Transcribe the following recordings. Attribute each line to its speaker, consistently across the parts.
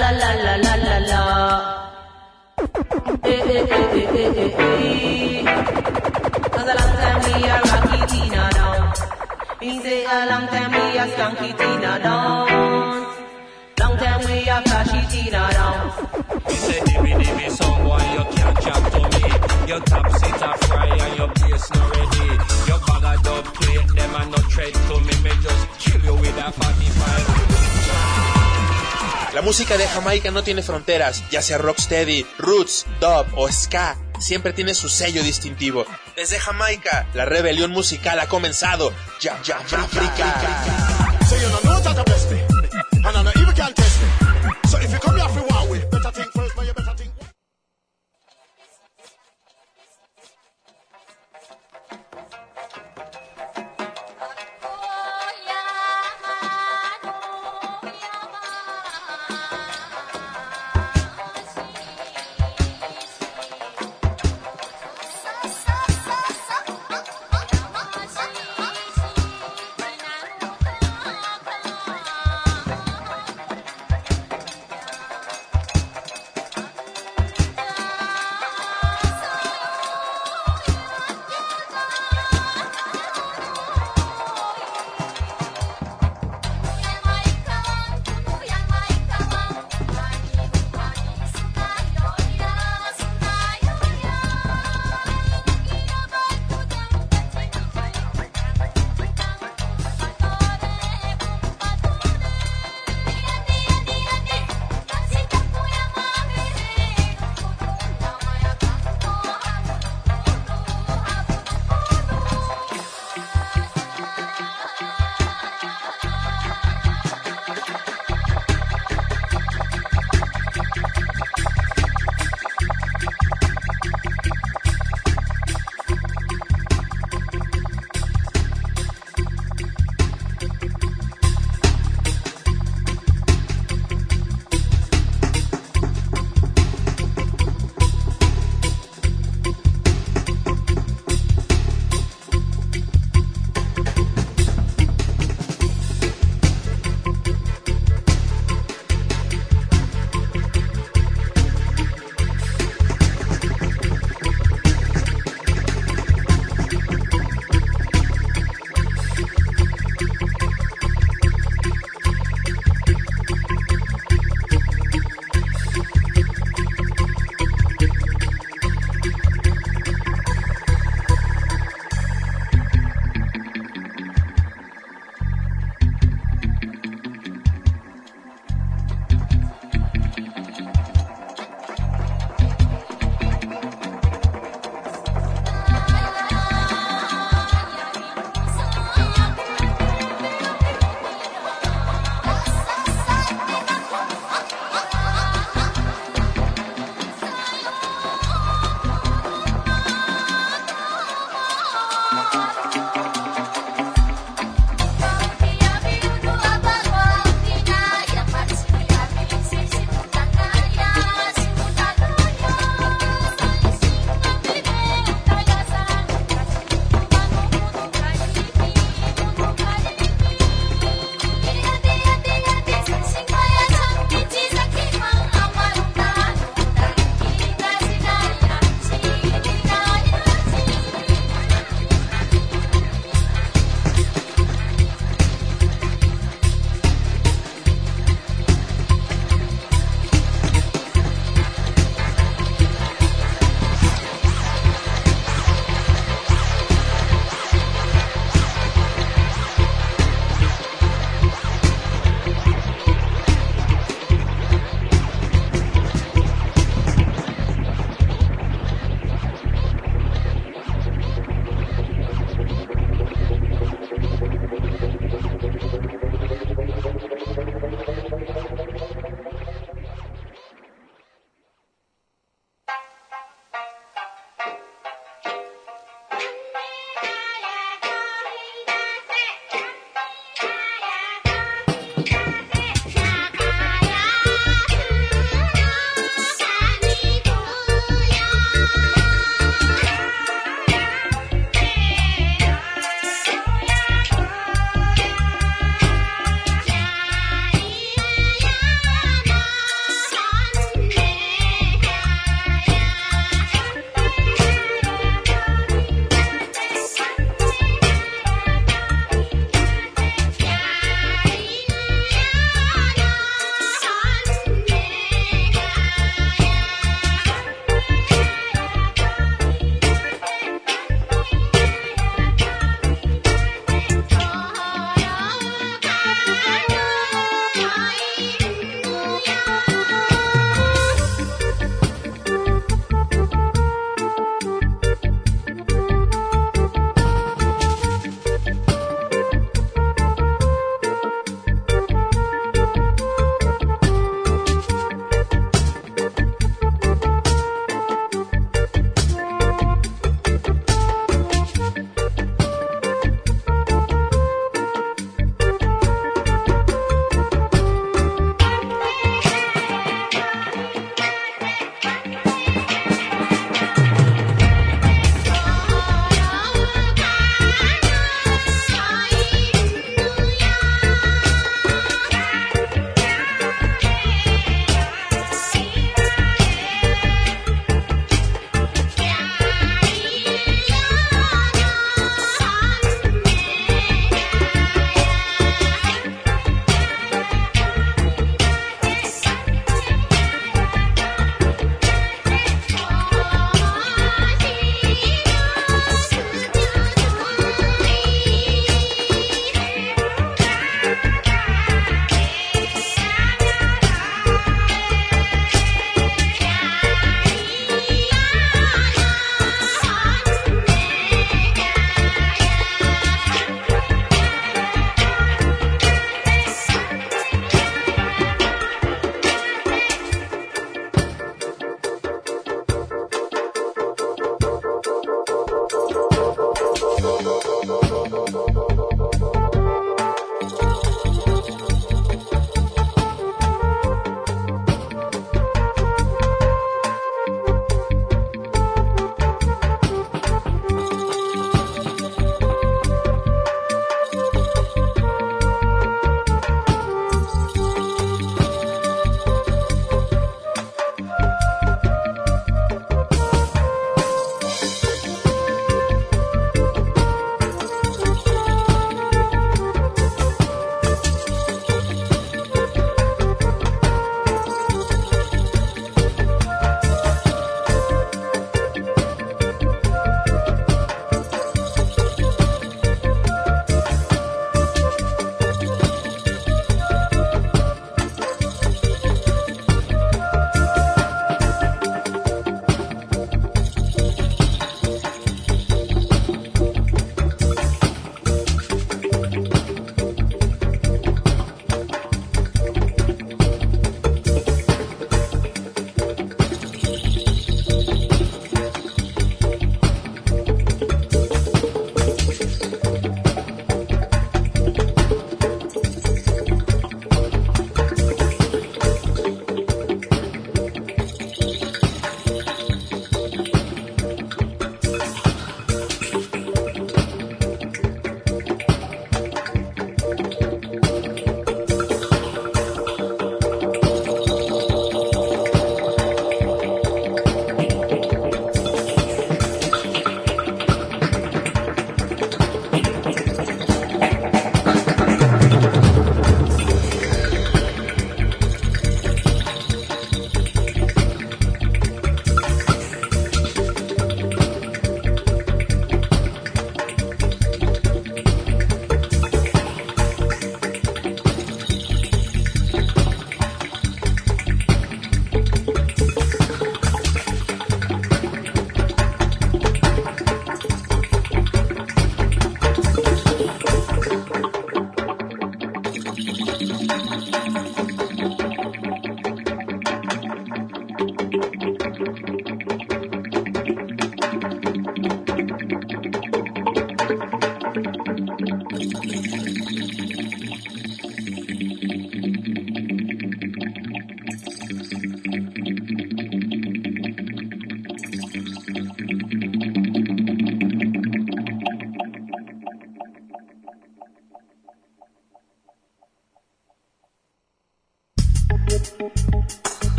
Speaker 1: la la la la la la. Eh eh eh eh eh eh eh. Cause a long time we a rocky Tina down. Me say a long time we a skunky Tina down. Long time we a flashy Tina down.
Speaker 2: Me say dimmy dimmy song boy you can't to me. Your top seat a fry and your bass not ready. Your bag dub plate them and no tread to me. Me just kill you with a 45.
Speaker 3: La música de Jamaica no tiene fronteras, ya sea rocksteady, roots, dub o ska, siempre tiene su sello distintivo. Desde Jamaica, la rebelión musical ha comenzado. Ya, ya, África.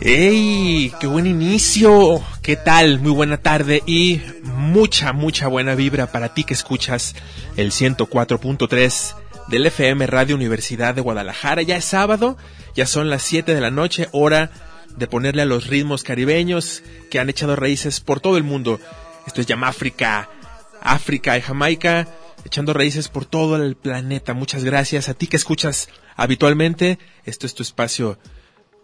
Speaker 3: ¡Ey! ¡Qué buen inicio! ¿Qué tal? Muy buena tarde y mucha, mucha buena vibra para ti que escuchas el 104.3 del FM Radio Universidad de Guadalajara. Ya es sábado, ya son las 7 de la noche, hora de ponerle a los ritmos caribeños que han echado raíces por todo el mundo. Esto es Yamáfrica, África y Jamaica, echando raíces por todo el planeta. Muchas gracias a ti que escuchas habitualmente. Esto es tu espacio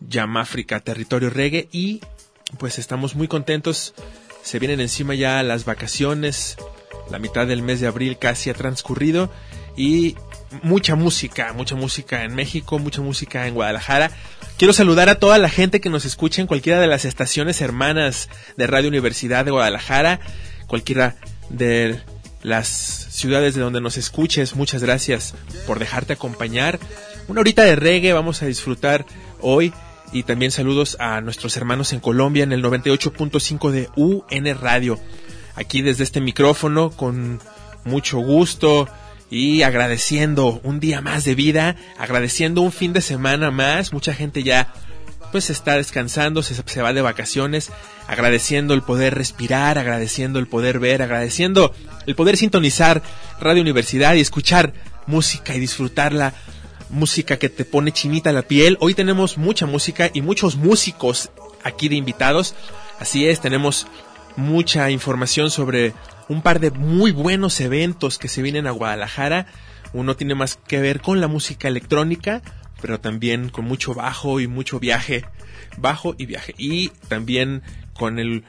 Speaker 3: Yamáfrica, territorio reggae y pues estamos muy contentos. Se vienen encima ya las vacaciones. La mitad del mes de abril casi ha transcurrido y mucha música, mucha música en México, mucha música en Guadalajara. Quiero saludar a toda la gente que nos escucha en cualquiera de las estaciones hermanas de Radio Universidad de Guadalajara, cualquiera de las ciudades de donde nos escuches. Muchas gracias por dejarte acompañar. Una horita de reggae vamos a disfrutar hoy y también saludos a nuestros hermanos en Colombia en el 98.5 de UN Radio. Aquí desde este micrófono con mucho gusto y agradeciendo un día más de vida, agradeciendo un fin de semana más, mucha gente ya pues está descansando, se, se va de vacaciones, agradeciendo el poder respirar, agradeciendo el poder ver, agradeciendo el poder sintonizar Radio Universidad y escuchar música y disfrutarla música que te pone chinita la piel. Hoy tenemos mucha música y muchos músicos aquí de invitados. Así es, tenemos mucha información sobre un par de muy buenos eventos que se vienen a Guadalajara. Uno tiene más que ver con la música electrónica, pero también con mucho bajo y mucho viaje. Bajo y viaje. Y también con el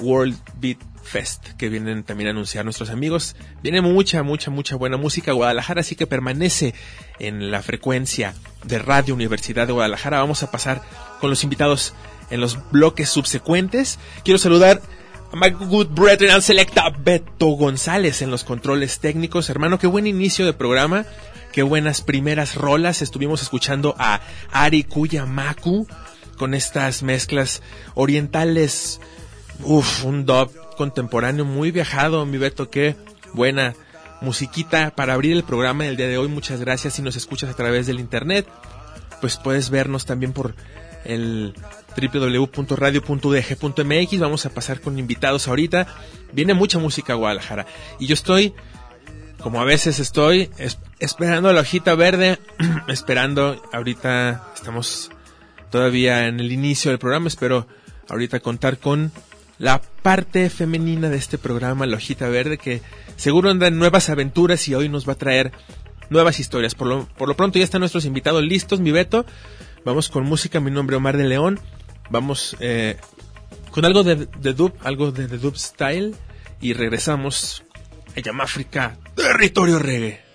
Speaker 3: World Beat Fest que vienen también a anunciar nuestros amigos. Viene mucha, mucha, mucha buena música Guadalajara, así que permanece en la frecuencia de Radio Universidad de Guadalajara. Vamos a pasar con los invitados en los bloques subsecuentes. Quiero saludar a my good brethren and selecta Beto González en los controles técnicos. Hermano, qué buen inicio de programa. Qué buenas primeras rolas. Estuvimos escuchando a Ari Kuyamaku con estas mezclas orientales. Uf, un dub contemporáneo muy viajado, mi Beto, qué buena musiquita para abrir el programa del día de hoy. Muchas gracias si nos escuchas a través del internet. Pues puedes vernos también por el www.radio.udg.mx. Vamos a pasar con invitados ahorita. Viene mucha música a Guadalajara. Y yo estoy, como a veces estoy, es, esperando la hojita verde, esperando, ahorita estamos todavía en el inicio del programa, espero ahorita contar con la parte femenina de este programa, La Hojita Verde, que seguro anda en nuevas aventuras y hoy nos va a traer nuevas historias. Por lo, por lo pronto ya están nuestros invitados listos, mi Beto. Vamos con música, mi nombre es Omar de León. Vamos eh, con algo de, de dub, algo de, de dub style y regresamos a Yamáfrica, territorio reggae.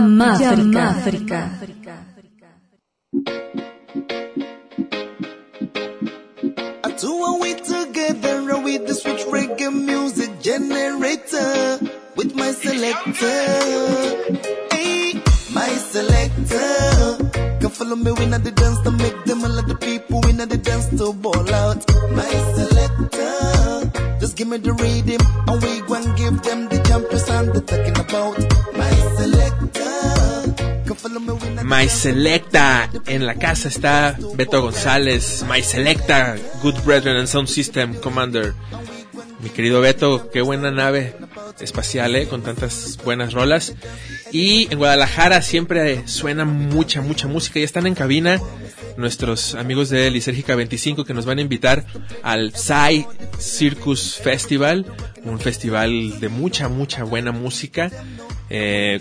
Speaker 4: Yamáfrica.
Speaker 5: I do a we together with the switch reggae music generator with my selector. Hey, my selector. Come follow me when I the dance to make them all of the people when I the dance to ball out. My selector. Just give me the rhythm and we go and give them the champions and the talking My
Speaker 3: Selecta. En la casa está Beto González. My Selecta. Good Brethren and Sound System Commander. Mi querido Beto, qué buena nave espacial, ¿eh? Con tantas buenas rolas. Y en Guadalajara siempre suena mucha, mucha música. Ya están en cabina nuestros amigos de Lisérgica 25 que nos van a invitar al Psy Circus Festival. Un festival de mucha, mucha buena música. Eh,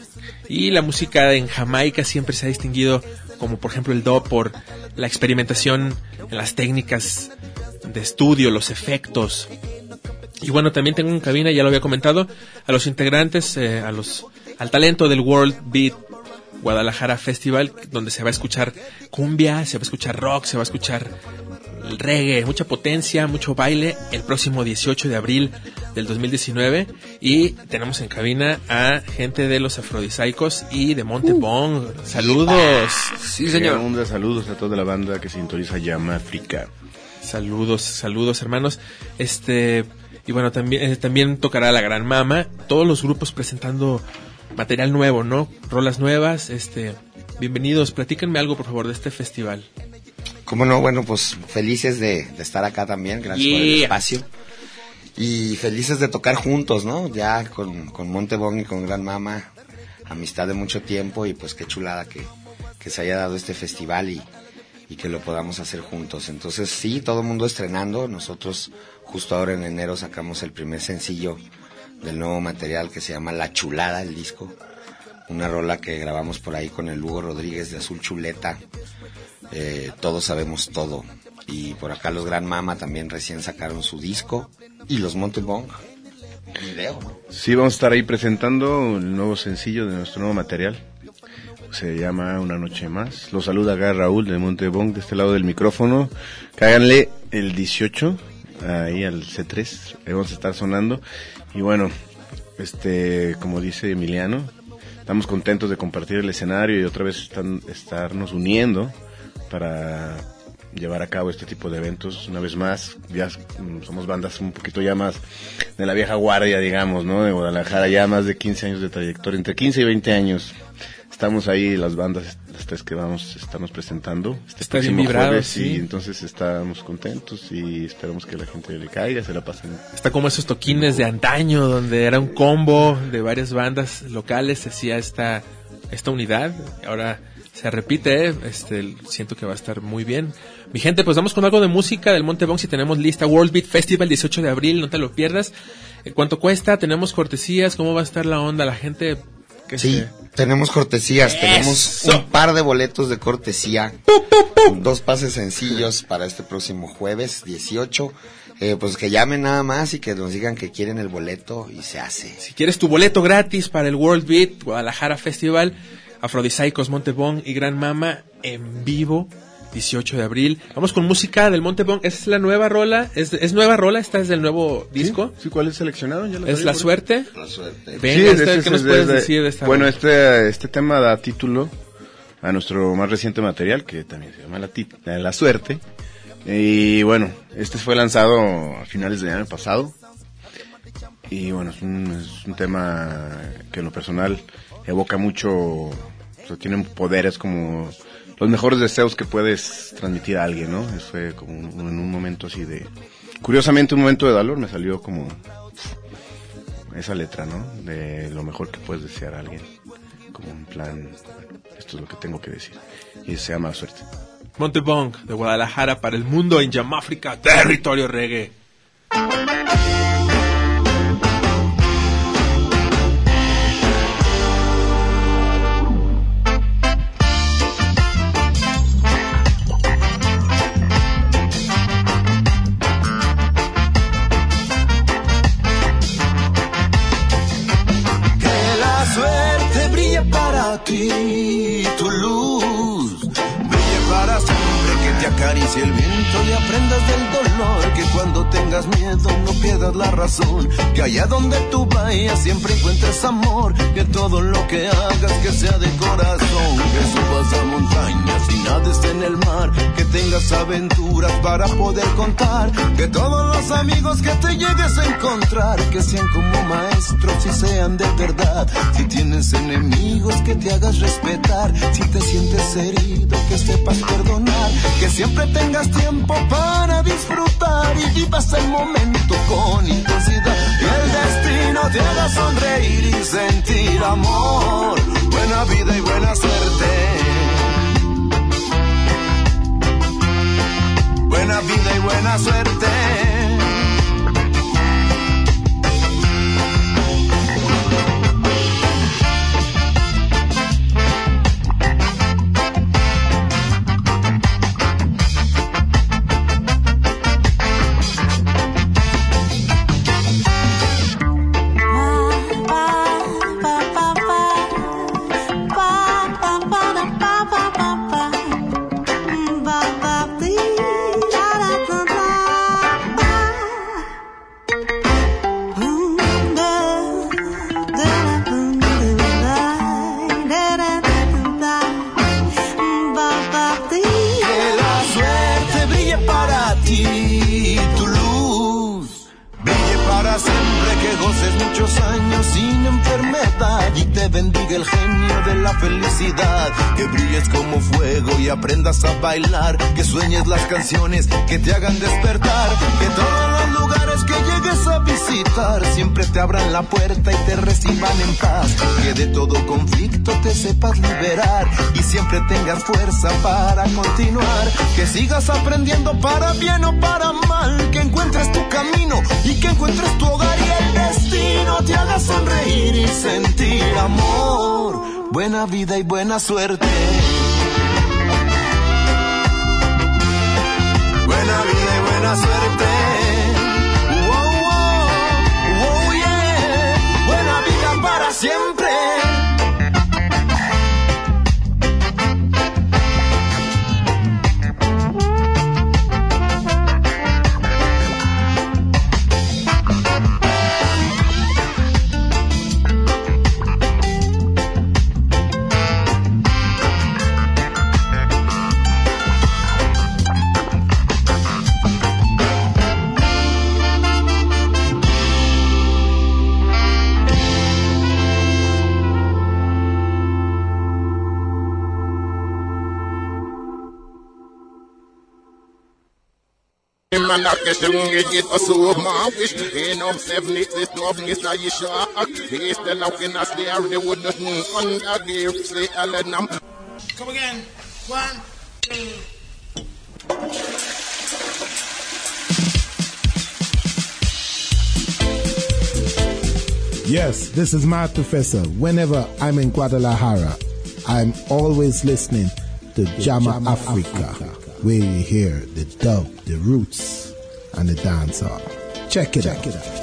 Speaker 3: y la música en Jamaica siempre se ha distinguido, como por ejemplo el dub, por la experimentación en las técnicas de estudio, los efectos. Y bueno, también tengo en cabina, ya lo había comentado, a los integrantes, eh, a los, al talento del World Beat Guadalajara Festival, donde se va a escuchar cumbia, se va a escuchar rock, se va a escuchar reggae, mucha potencia, mucho baile, el próximo 18 de abril del 2019. Y tenemos en cabina a gente de los Afrodisaicos y de Montebong. Saludos.
Speaker 6: Sí, señor. Saludos a toda la banda que sintoniza Llama África.
Speaker 3: Saludos, saludos hermanos. Este, y bueno, también, eh, también tocará la Gran Mama. Todos los grupos presentando material nuevo, ¿no? Rolas nuevas, este. Bienvenidos, platíquenme algo por favor de este festival.
Speaker 7: ¿Cómo no? Bueno, pues felices de, de estar acá también, gracias por el espacio. Y felices de tocar juntos, ¿no? Ya con, con Montebón y con Gran Mama, amistad de mucho tiempo y pues qué chulada que, que se haya dado este festival y, y que lo podamos hacer juntos. Entonces sí, todo el mundo estrenando, nosotros justo ahora en enero sacamos el primer sencillo del nuevo material que se llama La Chulada, el disco. Una rola que grabamos por ahí con el Hugo Rodríguez de Azul Chuleta. Eh, todos sabemos todo. Y por acá los Gran Mama también recién sacaron su disco. Y los Montebong. Video.
Speaker 6: Sí, vamos a estar ahí presentando el nuevo sencillo de nuestro nuevo material. Se llama Una Noche Más. Lo saluda acá Raúl de Montebong, de este lado del micrófono. Cáganle el 18, ahí al C3. Ahí vamos a estar sonando. Y bueno, este, como dice Emiliano, estamos contentos de compartir el escenario y otra vez están, estarnos uniendo para llevar a cabo este tipo de eventos una vez más ya mm, somos bandas un poquito ya más de la vieja guardia digamos no de Guadalajara ya más de 15 años de trayectoria entre 15 y 20 años estamos ahí las bandas las tres que vamos a estarnos presentando este
Speaker 3: Está bien vibrado,
Speaker 6: jueves
Speaker 3: sí.
Speaker 6: y entonces estamos contentos y esperamos que la gente le caiga se la pasen
Speaker 3: Está como esos toquines de antaño, donde era un combo de varias bandas locales, se hacía esta, esta unidad. Ahora se repite, ¿eh? este, siento que va a estar muy bien. Mi gente, pues vamos con algo de música del Montebong si tenemos lista. World Beat Festival 18 de abril, no te lo pierdas. Eh, ¿Cuánto cuesta? ¿Tenemos cortesías? ¿Cómo va a estar la onda? La gente que
Speaker 7: Sí,
Speaker 3: se-
Speaker 7: tenemos cortesías. Tenemos un par de boletos de cortesía. Dos pases sencillos para este próximo jueves 18. Eh, pues que llamen nada más y que nos digan que quieren el boleto y se hace.
Speaker 3: Si quieres tu boleto gratis para el World Beat Guadalajara Festival, Afrodisaicos, Montebong y Gran Mama en vivo, 18 de abril. Vamos con música del Montebong. Esa es la nueva rola. ¿Es, es nueva rola? ¿Esta es del nuevo disco?
Speaker 6: ¿Sí? ¿Cuál es seleccionaron? ¿Ya
Speaker 3: ¿Es la suerte?
Speaker 7: La suerte.
Speaker 3: Venga,
Speaker 6: Sí,
Speaker 3: este,
Speaker 6: este
Speaker 3: ¿qué
Speaker 6: es
Speaker 3: nos
Speaker 6: de-
Speaker 3: puedes
Speaker 6: de-
Speaker 3: decir de esta
Speaker 6: Bueno, este, este tema da título a nuestro más reciente material, que también se llama La, La Suerte. Y bueno, este fue lanzado a finales del año pasado. Y bueno, es un, es un tema que en lo personal evoca mucho, o sea, tiene poderes como los mejores deseos que puedes transmitir a alguien, ¿no? Eso fue como en un momento así de... Curiosamente, un momento de dolor me salió como esa letra, ¿no? De lo mejor que puedes desear a alguien. Como en plan, esto es lo que tengo que decir. Y se llama suerte.
Speaker 3: Montebong de Guadalajara para el mundo en Yamáfrica, territorio reggae.
Speaker 4: Ti tu luz. Brille para siempre que te acaricie el viento y aprendas del dolor. Tengas miedo no pierdas la razón. Que allá donde tú vayas siempre encuentres amor. Que todo lo que hagas que sea de corazón. Que subas a montañas y nades en el mar. Que tengas aventuras para poder contar. Que todos los amigos que te llegues a encontrar. Que sean como maestros y sean de verdad. Si tienes enemigos que te hagas respetar. Si te sientes herido que sepas perdonar. Que siempre tengas tiempo para disfrutar y vivas el momento con intensidad. Y el destino te haga sonreír y sentir amor. Buena vida y buena suerte. Buena vida y buena suerte. Tengas fuerza para continuar. Que sigas aprendiendo para bien o para mal. Que encuentres tu camino y que encuentres tu hogar y el destino te haga sonreír y sentir amor. Buena vida y buena suerte. Buena vida y buena suerte. Wow, wow, wow, yeah. Buena vida para siempre.
Speaker 8: Man, get them get a so my wish. In um seven it is no is a shock. He's the lock in us there, they would not under give say Alan.
Speaker 9: Come again. One, two.
Speaker 10: Yes, this is my professor. Whenever I'm in Guadalajara, I'm always listening to Jama Africa, where you hear the dub, the roots, and the dancehall. Check it
Speaker 11: Check out.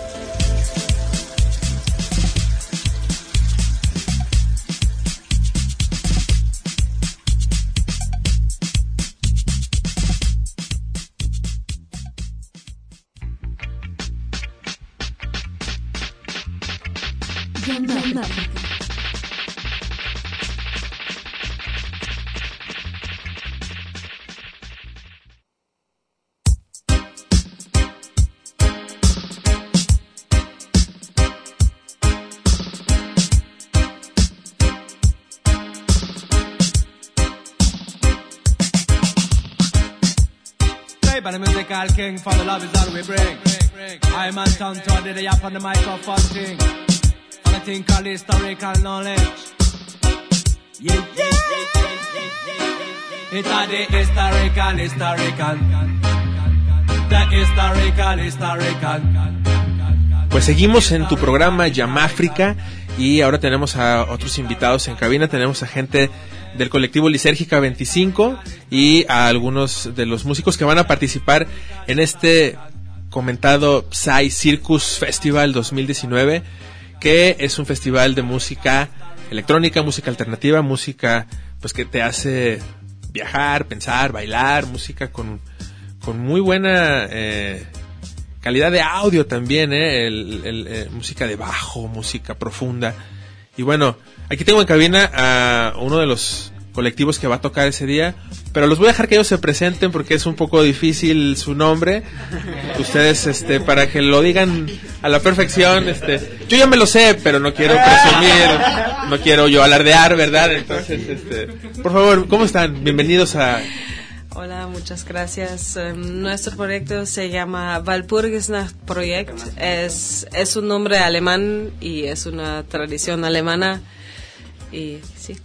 Speaker 11: Musical king for love is all we bring. I'm on town to the on the microphone thing. A the historical.
Speaker 3: Pues seguimos en tu programa Yamáfrica y ahora tenemos a otros invitados en cabina. Tenemos a gente del colectivo Lisérgica 25 y a algunos de los músicos que van a participar en este comentado Psy Circus Festival 2019, que es un festival de música electrónica, música alternativa, música pues que te hace viajar, pensar, bailar, música con, con muy buena eh, calidad de audio también, ¿eh? Eh, música de bajo, música profunda. Y bueno, aquí tengo en cabina a uno de los colectivos que va a tocar ese día, pero los voy a dejar que ellos se presenten porque es un poco difícil su nombre. Ustedes, este, para que lo digan a la perfección, este, yo ya me lo sé, pero no quiero presumir, no quiero yo alardear, ¿verdad? Entonces, este, por favor, ¿cómo están? Bienvenidos a
Speaker 12: Hola, muchas gracias. Um, nuestro proyecto se llama Walpurgisnacht Projekt. Es, es un nombre alemán y es una tradición alemana. Y sí,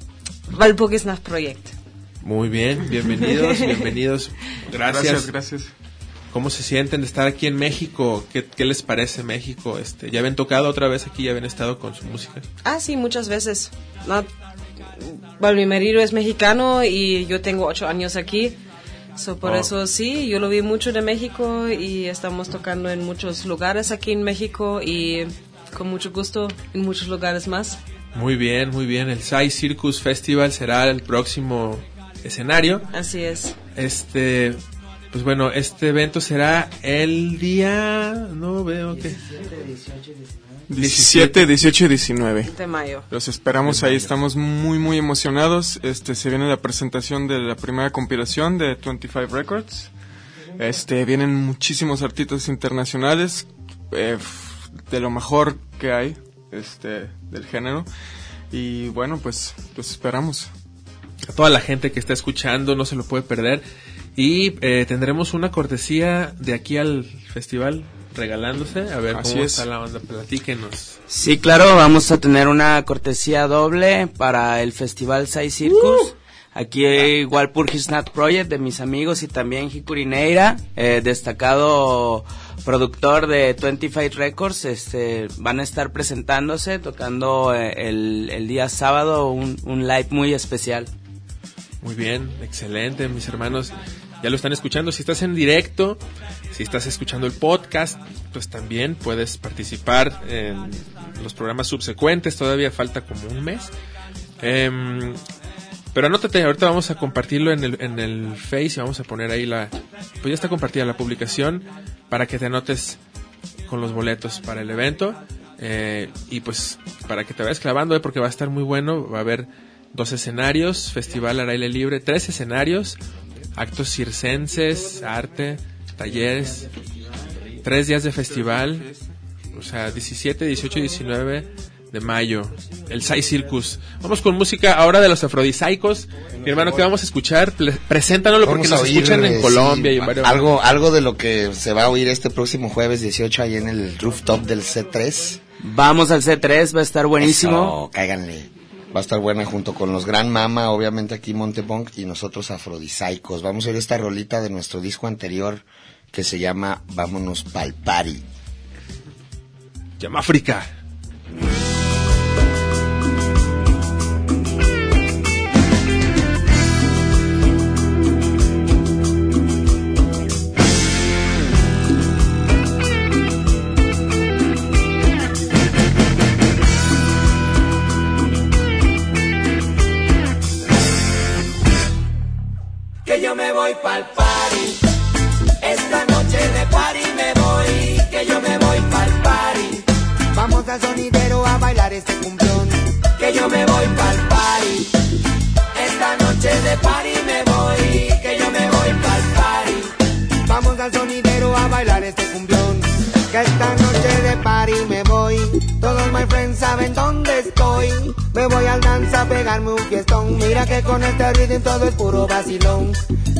Speaker 12: Projekt.
Speaker 3: Muy bien, bienvenidos, bienvenidos. Gracias.
Speaker 13: Gracias, gracias.
Speaker 3: ¿Cómo se sienten de estar aquí en México? ¿Qué, qué les parece México? Este, ¿Ya habían tocado otra vez aquí? ¿Ya habían estado con su música?
Speaker 12: Ah, sí, muchas veces. No, bueno, mi marido es mexicano y yo tengo ocho años aquí. So, por
Speaker 3: Oh.
Speaker 12: eso sí, yo lo vi mucho de México y estamos tocando en muchos lugares aquí en México y con mucho gusto en muchos lugares más.
Speaker 3: Muy bien, muy bien. El Sai Circus Festival será el próximo escenario.
Speaker 12: Así es.
Speaker 3: Este, pues bueno, este evento será el día, no veo que
Speaker 13: 17, 18 y 19.
Speaker 12: De mayo.
Speaker 13: Los esperamos ahí, estamos muy muy emocionados. Este se viene la presentación de la primera compilación de 25 Records. Este vienen muchísimos artistas internacionales eh, de lo mejor que hay este del género y bueno, pues los esperamos.
Speaker 3: a toda la gente que está escuchando, no se lo puede perder. Y eh, tendremos una cortesía de aquí al festival regalándose. A ver
Speaker 13: Así
Speaker 3: cómo
Speaker 13: es.
Speaker 3: está la onda, platíquenos.
Speaker 14: Sí, claro, vamos a tener una cortesía doble para el Festival Sai Circus. Aquí igual Purgisnat Project de mis amigos y también Hikuri Neira, eh, destacado productor de 25 Records, este, van a estar presentándose, tocando eh, el, el día sábado un, un live muy especial.
Speaker 3: Muy bien, excelente, mis hermanos. Ya lo están escuchando. Si estás en directo, si estás escuchando el podcast, pues también puedes participar en los programas subsecuentes. Todavía falta como un mes. Em, pero anótate, ahorita vamos a compartirlo en el, en el Face y vamos a poner ahí la... Pues ya está compartida la publicación para que te anotes con los boletos para el evento. Eh, y pues para que te vayas clavando, eh, porque va a estar muy bueno. Va a haber dos escenarios, festival al aire libre, tres escenarios, actos circenses, arte, talleres, tres días de festival, o sea, 17, 18 y 19 de mayo, el Sai Circus. Vamos con música ahora de los afrodisaicos. Mi hermano, ¿qué vamos a escuchar? Preséntanoslo porque nos
Speaker 7: oír,
Speaker 3: escuchan en
Speaker 7: eh,
Speaker 3: Colombia
Speaker 7: sí,
Speaker 3: y en varios
Speaker 7: algo, algo de lo que se va a oír este próximo jueves 18 ahí en el rooftop del C3.
Speaker 14: Vamos al C3, va a estar buenísimo.
Speaker 7: Eso, cáiganle. Va a estar buena junto con los Gran Mama, obviamente aquí Montebonk y nosotros Afrodisaicos. Vamos a oír esta rolita de nuestro disco anterior que se llama Vámonos pa'l party.
Speaker 3: Llama África.
Speaker 15: Saben dónde estoy. Me voy al danza a pegarme un fiestón. Mira que con este rhythm todo es puro vacilón.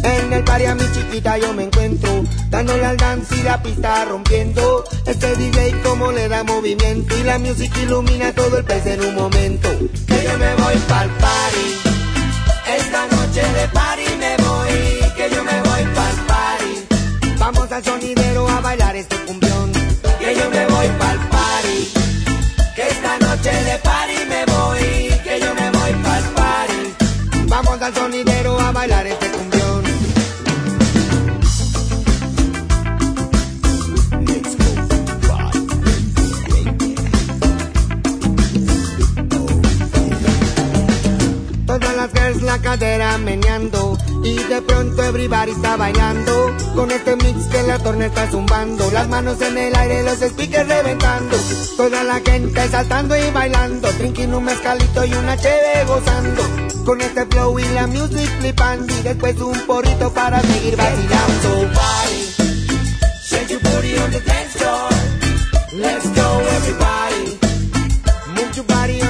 Speaker 15: En el party a mi chiquita yo me encuentro. Dándole al dance y la pista rompiendo. Este DJ como le da movimiento. Y la música ilumina todo el pez en un momento.
Speaker 16: Que yo me voy pa'l party. Esta noche de party
Speaker 15: bailar este cumbión. Todas las girls la cadera meneando y de pronto everybody está bailando. Con este mix que la torna está zumbando. Las manos en el aire, los speakers reventando. Toda la gente saltando y bailando. Trinquino un mezcalito y una cheve gozando. Con este flow y la music flipando. Y después un porrito para seguir vacilando your on the dance floor. Let's go everybody. Move your body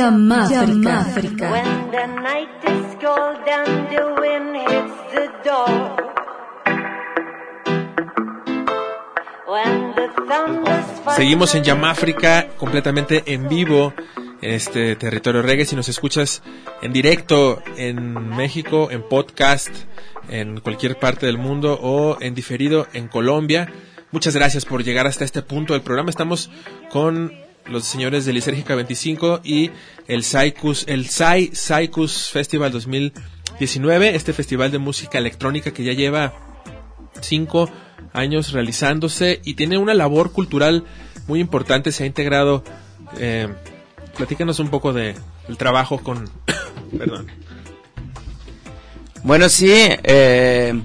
Speaker 17: Yamáfrica.
Speaker 18: When the night is cold and the wind hits the door. When the thunders fall
Speaker 3: Seguimos en Yamáfrica completamente en vivo en este territorio reggae. Si nos escuchas en directo en México, en podcast, en cualquier parte del mundo o en diferido en Colombia, muchas gracias por llegar hasta este punto del programa. Estamos con los señores de Lisérgica 25 y el Psychus, el Psy Psychus Festival 2019, este festival de música electrónica que ya lleva cinco años realizándose y tiene una labor cultural muy importante. Se ha integrado. Eh, platícanos un poco de el trabajo con. perdón.
Speaker 14: Bueno, sí, eh,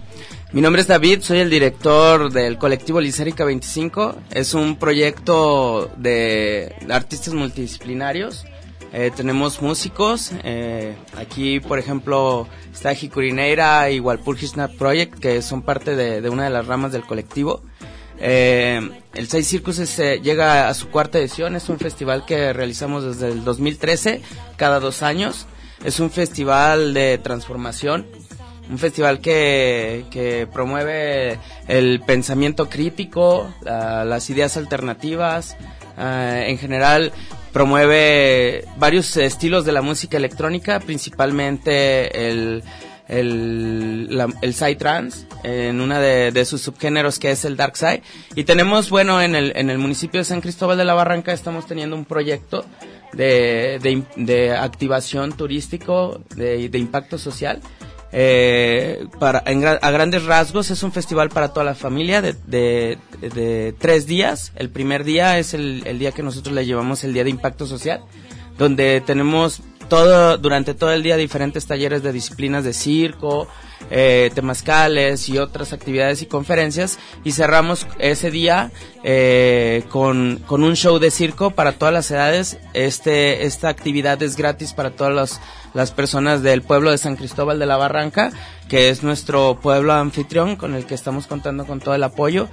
Speaker 14: mi nombre es David, soy el director del colectivo Lisérica 25. Es un proyecto de artistas multidisciplinarios. Eh, tenemos músicos, eh, aquí por ejemplo está Hikurineira y Walpurgis Snap Project, que son parte de, de una de las ramas del colectivo. Eh, el Seis Circus es, llega a su cuarta edición, es un festival que realizamos desde el 2013, cada dos años. Es un festival de transformación, un festival que, promueve el pensamiento crítico, la- las ideas alternativas, ah, en general promueve varios estilos de la música electrónica, principalmente el, el, el Psytrance, en una de, sus subgéneros que es el Dark Side. Y tenemos, bueno, en el, en el municipio de San Cristóbal de la Barranca estamos teniendo un proyecto de, de, de activación turístico, de, de impacto social. Eh, para, en a grandes rasgos es un festival para toda la familia de, de, tres días. El primer día es el, el día que nosotros le llevamos el día de impacto social, donde tenemos todo durante todo el día diferentes talleres de disciplinas de circo, eh, temazcales y otras actividades y conferencias y cerramos ese día eh, con, con un show de circo para todas las edades. Este, esta actividad es gratis para todas las, las personas del pueblo de San Cristóbal de la Barranca, que es nuestro pueblo anfitrión con el que estamos contando con todo el apoyo.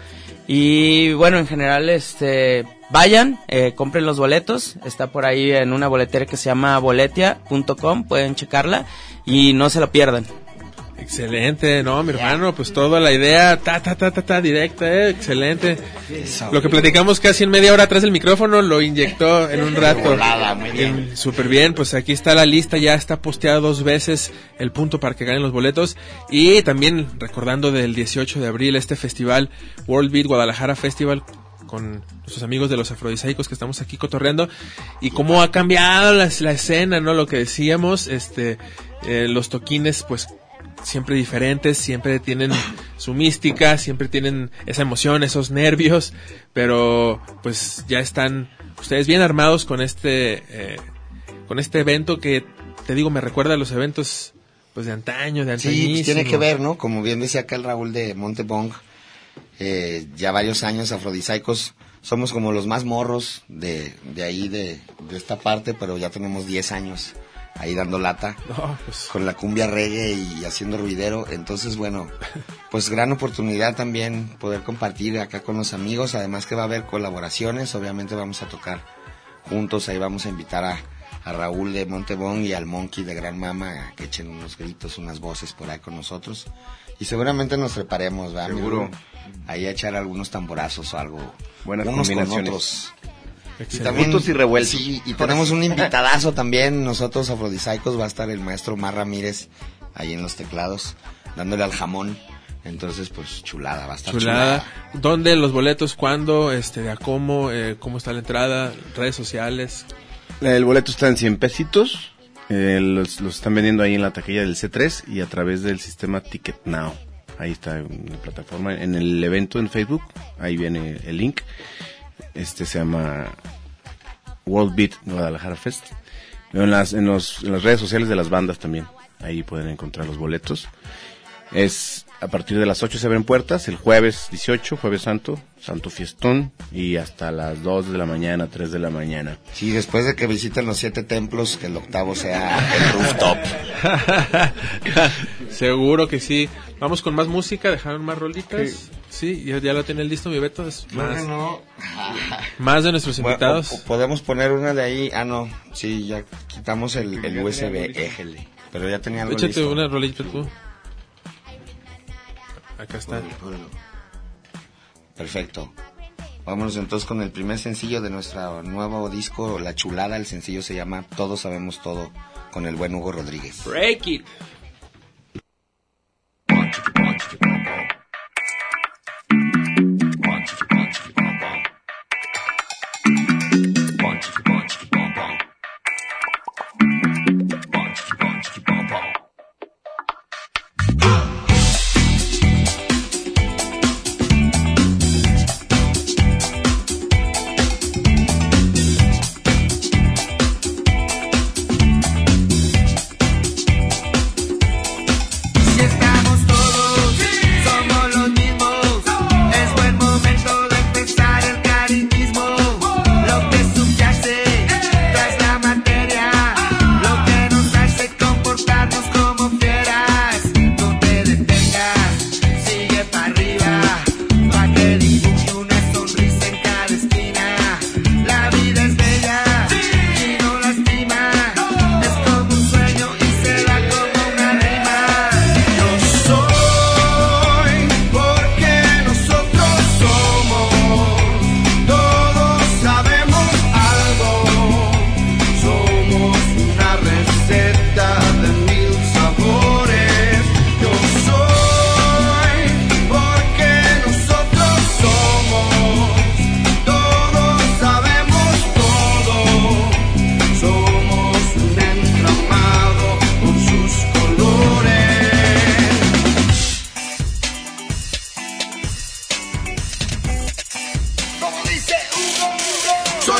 Speaker 14: Y bueno, en general, este, vayan, eh, compren los boletos. Está por ahí en una boletera que se llama boletia.com, pueden checarla y no se lo pierdan.
Speaker 3: Excelente, no, mi hermano, pues toda la idea, ta, ta, ta, ta, ta, directa, eh, excelente. Lo que platicamos casi en media hora atrás del micrófono lo inyectó en un rato. Súper bien, pues aquí está la lista, ya está posteado dos veces el punto para que ganen los boletos. Y también recordando del 18 de abril este festival, World Beat Guadalajara Festival, con nuestros amigos de los afrodisaicos que estamos aquí cotorreando y cómo ha cambiado la, la escena, ¿no? Lo que decíamos, este, eh, los toquines, pues siempre diferentes, siempre tienen su mística, siempre tienen esa emoción, esos nervios, pero pues ya están ustedes bien armados con este eh, con este evento que te digo me recuerda a los eventos pues de antaño, de
Speaker 7: Sí,
Speaker 3: antañísimo.
Speaker 7: pues tiene que ver, ¿no? Como bien decía acá el Raúl de Montebong, eh, ya varios años afrodisaicos, somos como los más morros de, de ahí, de, de esta parte, pero ya tenemos 10 años ahí dando lata
Speaker 3: No, pues,
Speaker 7: con la cumbia reggae y haciendo ruidero. Entonces, bueno, pues gran oportunidad también poder compartir acá con los amigos. Además que va a haber colaboraciones, obviamente vamos a tocar juntos, ahí vamos a invitar a, a Raúl de Montebón y al Monkey de Gran Mama a que echen unos gritos, unas voces por ahí con nosotros. Y seguramente nos preparemos, ¿verdad?
Speaker 6: Seguro.
Speaker 7: Ahí a echar algunos tamborazos o algo.
Speaker 6: Buenas
Speaker 7: unos con
Speaker 6: combinaciones. Excelente. Juntos y revueltos.
Speaker 7: Sí, y tenemos un invitadazo también, nosotros afrodisaicos, va a estar el maestro Mar Ramírez ahí en los teclados, dándole al jamón. Entonces, pues chulada, va a estar chulada.
Speaker 3: chulada. ¿Dónde los boletos? ¿Cuándo? Este, ¿A cómo? Eh, ¿Cómo está la entrada? ¿Redes sociales?
Speaker 6: El boleto está en 100 pesitos. Eh, los, los están vendiendo ahí en la taquilla del C3 y a través del sistema Ticket Now. Ahí está en la plataforma, en el evento en Facebook. Ahí viene el link. Este se llama World Beat Guadalajara Fest. En las, en, los, en las redes sociales de las bandas también. Ahí pueden encontrar los boletos. Es a partir de las 8 se abren puertas, el jueves 18, jueves santo, santo fiestón, y hasta las 2 de la mañana, 3 de la mañana.
Speaker 7: Sí, después de que visiten los siete templos, que el octavo sea el rooftop.
Speaker 3: Seguro que sí. Vamos con más música, dejaron más rolitas.
Speaker 15: Sí, ya, ya, lo tenía listo mi Beto. Más, de nuestros invitados.
Speaker 7: Podemos poner una de ahí. Ah, no. Sí, ya quitamos el, USB. Éjele. Pero ya tenía algo
Speaker 15: Échate
Speaker 7: listo.
Speaker 15: una rolita tú. Acá está.
Speaker 7: Perfecto. Vámonos entonces con el primer sencillo de nuestro nuevo disco, La Chulada. El sencillo se llama Todos Sabemos Todo, con el buen Hugo Rodríguez.
Speaker 15: Break it.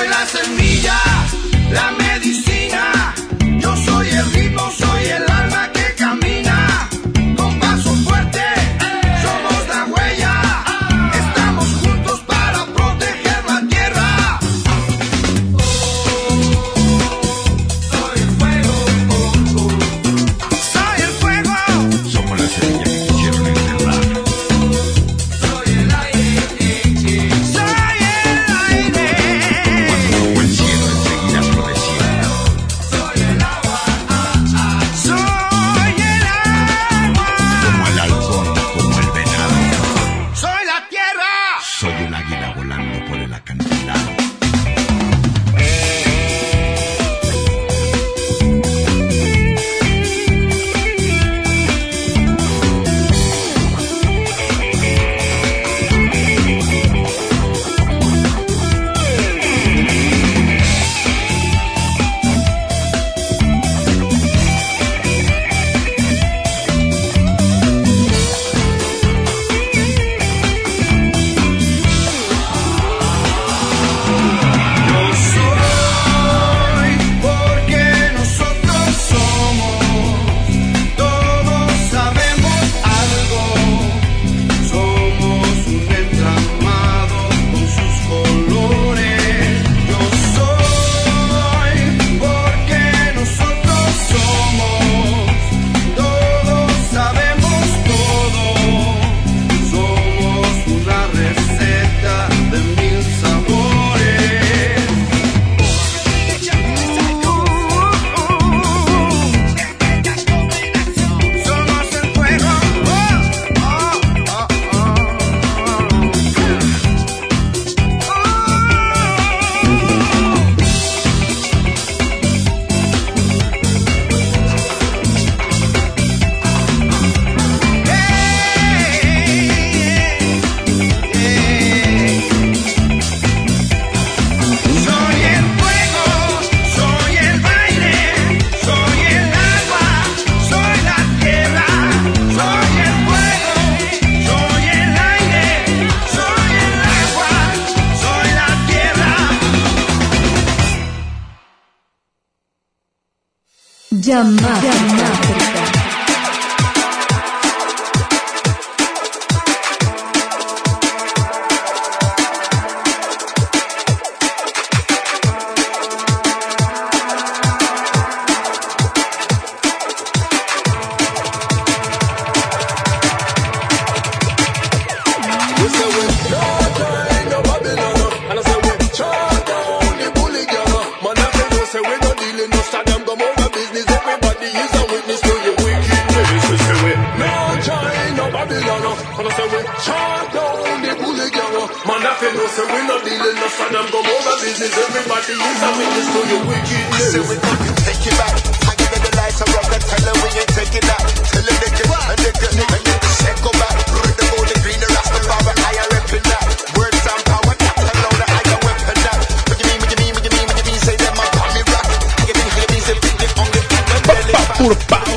Speaker 16: la semilla, la medicina.
Speaker 19: Gamma. Gamma.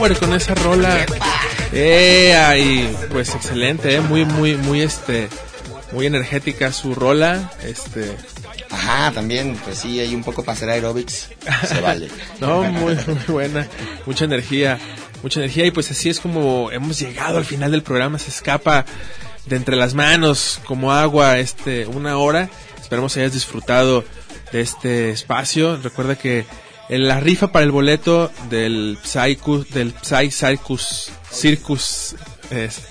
Speaker 19: Power
Speaker 3: con esa rola. Eh, ay, pues excelente, eh, muy, muy, muy, este, muy energética su rola, este.
Speaker 7: Ajá, también, pues sí, hay un poco para hacer aerobics. Se vale.
Speaker 3: No, muy, muy buena, mucha energía, mucha energía y pues así es como hemos llegado al final del programa, se escapa de entre las manos como agua, este, una hora. Esperamos hayas disfrutado de este espacio. Recuerda que la rifa para el boleto del Psychus, del Psy Circus, Circus, es-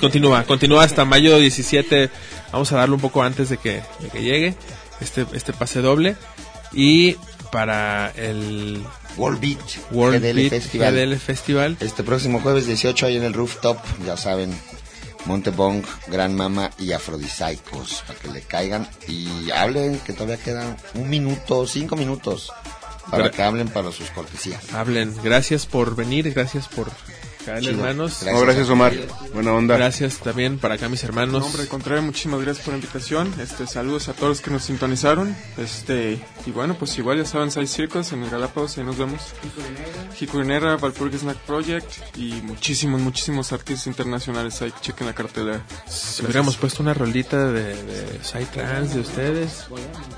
Speaker 3: continúa, continúa hasta mayo 17. Vamos a darlo un poco antes de que, de que llegue este, este pase doble. Y para el
Speaker 7: World Beat,
Speaker 3: World
Speaker 7: GDL
Speaker 3: Beat
Speaker 7: Festival.
Speaker 3: GDL Festival.
Speaker 7: Este próximo jueves 18 ahí en el rooftop, ya saben, Montebong, Gran Mama y Afrodisíacos, para que le caigan y hablen, que todavía quedan un minuto, cinco minutos, para
Speaker 3: Gra-
Speaker 7: que hablen para sus cortesías.
Speaker 3: Hablen. Gracias por venir, gracias por caer,
Speaker 7: Chido.
Speaker 3: hermanos.
Speaker 7: Gracias. No, gracias, Omar.
Speaker 6: Buena onda.
Speaker 3: Gracias también para acá mis hermanos.
Speaker 13: No, hombre, al contrario, muchísimas gracias por la invitación. Este, saludos a todos los que nos sintonizaron. Este, y bueno, pues igual ya saben, Side Circus en el Galápagos, ahí nos vemos. Jicurinera, Valpurga Snack Project y muchísimos, muchísimos artistas internacionales ahí. Chequen la cartelera.
Speaker 3: Si hubiéramos puesto una rolita de, de Psytrance de ustedes.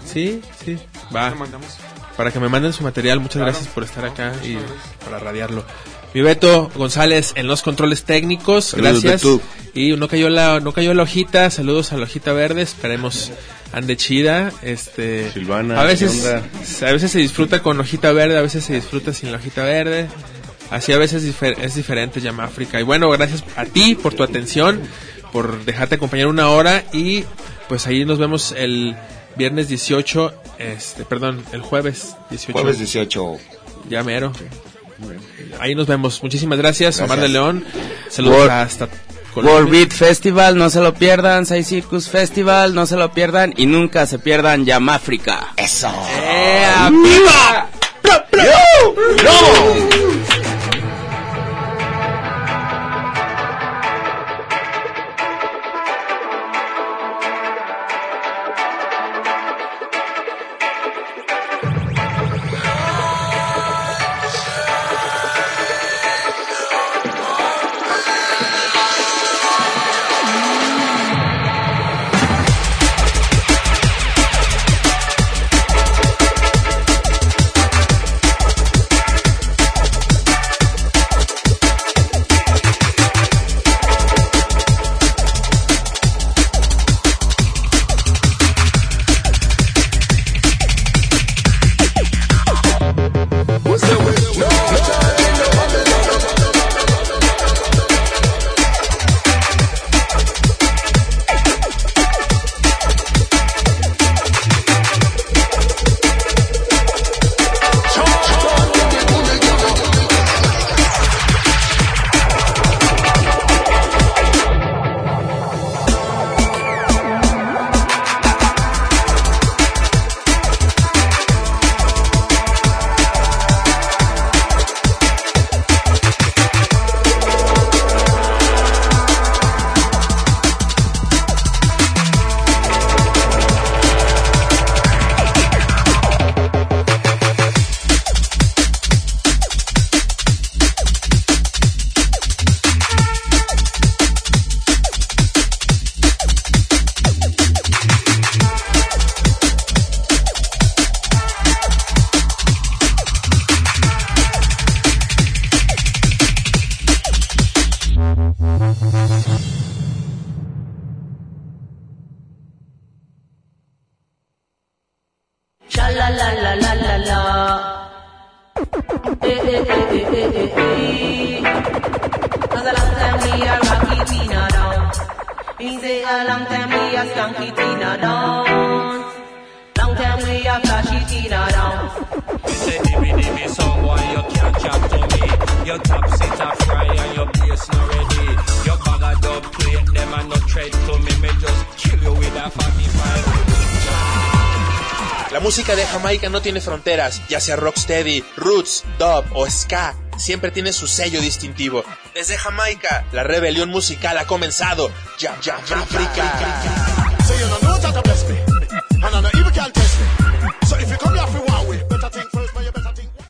Speaker 3: Sí, sí. Va.
Speaker 13: Mandamos.
Speaker 3: Para que me manden su material. Muchas
Speaker 13: Claro.
Speaker 3: gracias por estar acá y
Speaker 13: Muchas gracias.
Speaker 3: para radiarlo. Mi Beto González en los controles técnicos.
Speaker 6: Saludos,
Speaker 3: gracias.
Speaker 6: Beto.
Speaker 3: Y no cayó la no cayó la hojita. Saludos a la hojita verde. Esperemos ande chida. Este
Speaker 6: Silvana,
Speaker 3: a veces
Speaker 6: ¿qué
Speaker 3: a veces se disfruta con hojita verde, a veces se disfruta sin la hojita verde. Así a veces difer- es diferente llama África. Y bueno, gracias a ti por tu atención, por dejarte acompañar una hora y pues ahí nos vemos el viernes 18, este, perdón, el jueves 18.
Speaker 7: Jueves 18.
Speaker 3: Ya mero. Ahí nos vemos. Muchísimas gracias, Omar de. León. Saludos
Speaker 14: World-
Speaker 3: hasta Colombia.
Speaker 14: World Beat Festival, no se lo pierdan. Sai Circus Festival, no se lo pierdan. Y nunca se pierdan Yamáfrica.
Speaker 7: Eso.
Speaker 14: ¡Ea, viva!
Speaker 1: Sha
Speaker 3: No tiene fronteras, ya sea rocksteady, roots, dub o ska, siempre tiene su sello distintivo. Desde Jamaica, la rebelión musical ha comenzado. Ya, ya, África.